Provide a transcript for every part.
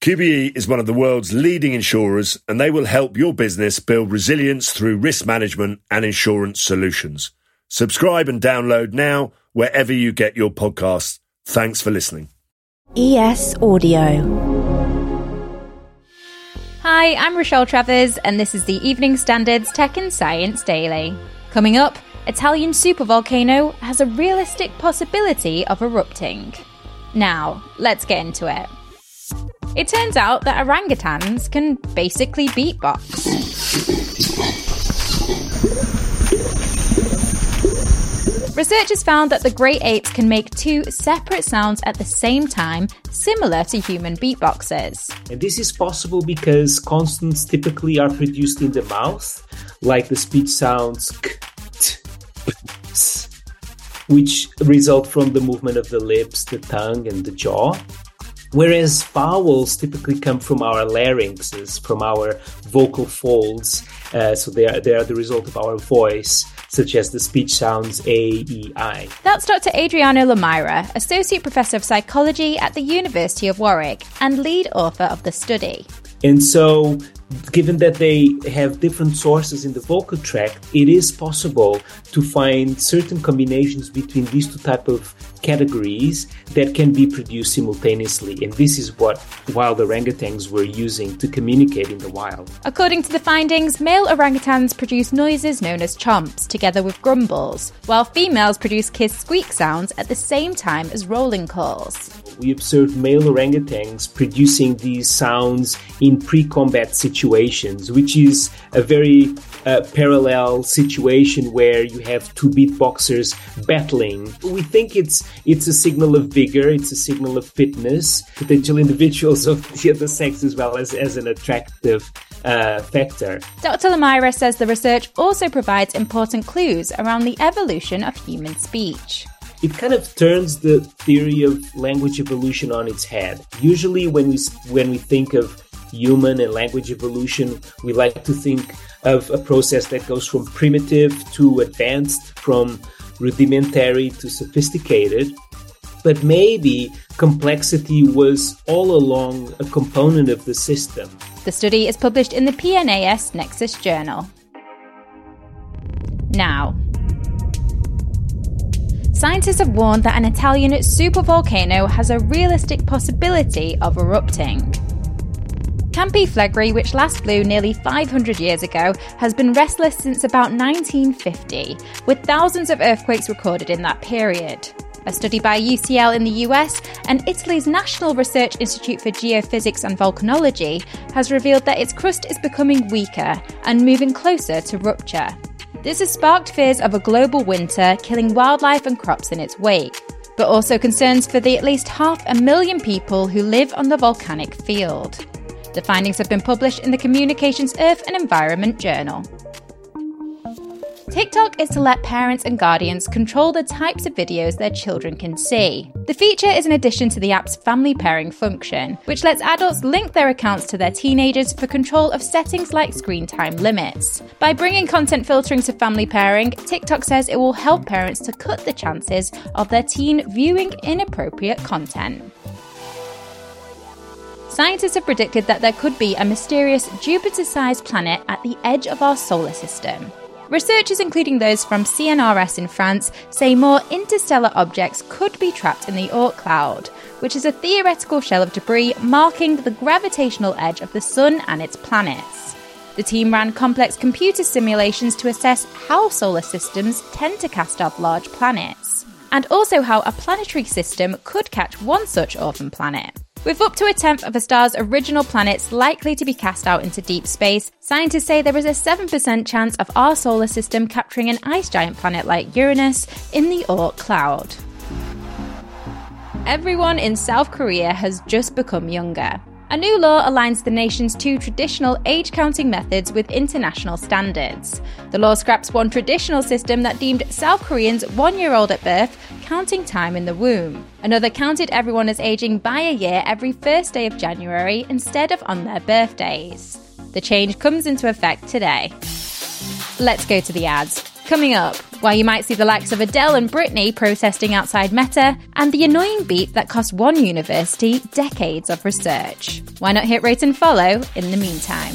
QBE is one of the world's leading insurers and they will help your business build resilience through risk management and insurance solutions. Subscribe and download now wherever you get your podcasts. Thanks for listening. ES Audio. Hi, I'm Rochelle Travers, and this is the Evening Standards Tech and Science Daily. Coming up, Italian supervolcano has a realistic possibility of erupting. Now, let's get into it. It turns out that orangutans can basically beatbox. Researchers found that the great apes can make two separate sounds at the same time, similar to human beatboxers. And this is possible because consonants typically are produced in the mouth, like the speech sounds k, t, p, s, which result from the movement of the lips, the tongue, and the jaw. Whereas vowels typically come from our larynxes, from our vocal folds, uh, so they are, they are the result of our voice such as the speech sounds A, E, I. That's Dr. Adriano Lameira, Associate Professor of Psychology at the University of Warwick and lead author of the study. And so, given that they have different sources in the vocal tract, it is possible to find certain combinations between these two type of categories that can be produced simultaneously. And this is what wild orangutans were using to communicate in the wild. According to the findings, male orangutans produce noises known as chomps together with grumbles, while females produce kiss squeak sounds at the same time as rolling calls. We observed male orangutans producing these sounds in pre-combat situations, which is a very uh, parallel situation where you have two beatboxers battling. We think it's it's a signal of vigor, it's a signal of fitness, potential individuals of the other sex as well as, as an attractive uh, factor. Dr. Lameira says the research also provides important clues around the evolution of human speech it kind of turns the theory of language evolution on its head. Usually, when we when we think of human and language evolution, we like to think of a process that goes from primitive to advanced, from rudimentary to sophisticated. But maybe complexity was all along a component of the system. The study is published in the PNAS Nexus Journal. Now, scientists have warned that an Italian supervolcano has a realistic possibility of erupting. Campi Flegrei, which last blew nearly 500 years ago, has been restless since about 1950, with thousands of earthquakes recorded in that period. A study by UCL in the US and Italy's National Research Institute for Geophysics and Volcanology has revealed that its crust is becoming weaker and moving closer to rupture. This has sparked fears of a global winter, killing wildlife and crops in its wake, but also concerns for the at least half a million people who live on the volcanic field. The findings have been published in the Communications Earth and Environment Journal. TikTok is to let parents and guardians control the types of videos their children can see. The feature is an addition to the app's family pairing function, which lets adults link their accounts to their teenagers for control of settings like screen time limits. By bringing content filtering to family pairing, TikTok says it will help parents to cut the chances of their teen viewing inappropriate content. Scientists have predicted that there could be a mysterious Jupiter sized planet at the edge of our solar system. Researchers, including those from CNRS in France, say more interstellar objects could be trapped in the Oort cloud, which is a theoretical shell of debris marking the gravitational edge of the Sun and its planets. The team ran complex computer simulations to assess how solar systems tend to cast off large planets, and also how a planetary system could catch one such orphan planet. With up to a tenth of a star's original planets likely to be cast out into deep space, scientists say there is a 7% chance of our solar system capturing an ice giant planet like Uranus in the Oort cloud. Everyone in South Korea has just become younger. A new law aligns the nation's two traditional age counting methods with international standards. The law scraps one traditional system that deemed South Koreans one year old at birth counting time in the womb. Another counted everyone as aging by a year every first day of January instead of on their birthdays. The change comes into effect today. Let's go to the ads. Coming up, while you might see the likes of Adele and Britney protesting outside Meta, and the annoying beep that cost one university decades of research. Why not hit rate and follow in the meantime?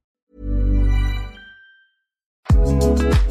people today.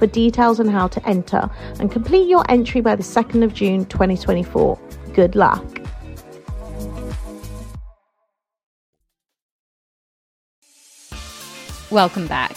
for details on how to enter and complete your entry by the 2nd of June 2024. Good luck. Welcome back.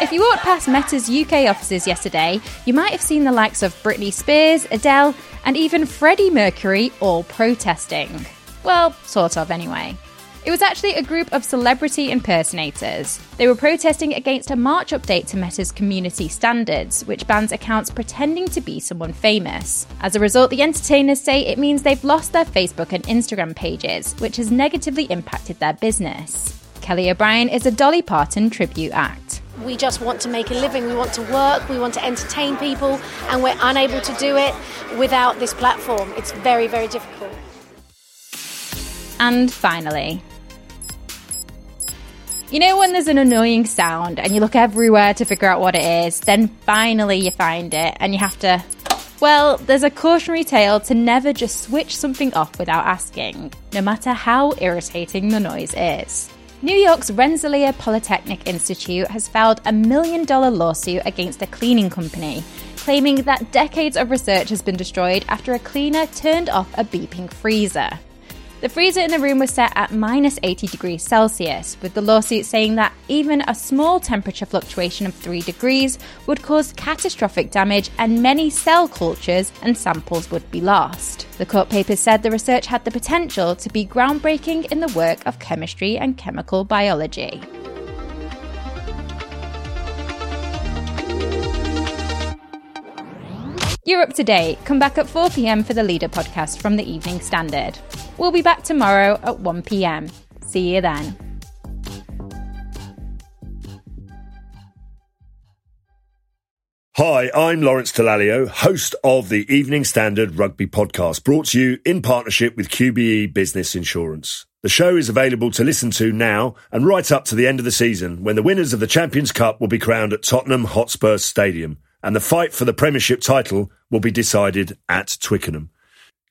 If you walked past Meta's UK offices yesterday, you might have seen the likes of Britney Spears, Adele, and even Freddie Mercury all protesting. Well, sort of, anyway. It was actually a group of celebrity impersonators. They were protesting against a March update to Meta's community standards, which bans accounts pretending to be someone famous. As a result, the entertainers say it means they've lost their Facebook and Instagram pages, which has negatively impacted their business. Kelly O'Brien is a Dolly Parton tribute act. We just want to make a living, we want to work, we want to entertain people, and we're unable to do it without this platform. It's very, very difficult. And finally, you know when there's an annoying sound and you look everywhere to figure out what it is, then finally you find it and you have to. Well, there's a cautionary tale to never just switch something off without asking, no matter how irritating the noise is. New York's Rensselaer Polytechnic Institute has filed a million dollar lawsuit against a cleaning company, claiming that decades of research has been destroyed after a cleaner turned off a beeping freezer. The freezer in the room was set at minus 80 degrees Celsius, with the lawsuit saying that even a small temperature fluctuation of 3 degrees would cause catastrophic damage and many cell cultures and samples would be lost. The court papers said the research had the potential to be groundbreaking in the work of chemistry and chemical biology. You're up to date. Come back at 4 pm for the Leader podcast from the Evening Standard. We'll be back tomorrow at 1 pm. See you then. Hi, I'm Lawrence Dallaglio, host of the Evening Standard Rugby Podcast, brought to you in partnership with QBE Business Insurance. The show is available to listen to now and right up to the end of the season when the winners of the Champions Cup will be crowned at Tottenham Hotspur Stadium and the fight for the Premiership title will be decided at Twickenham.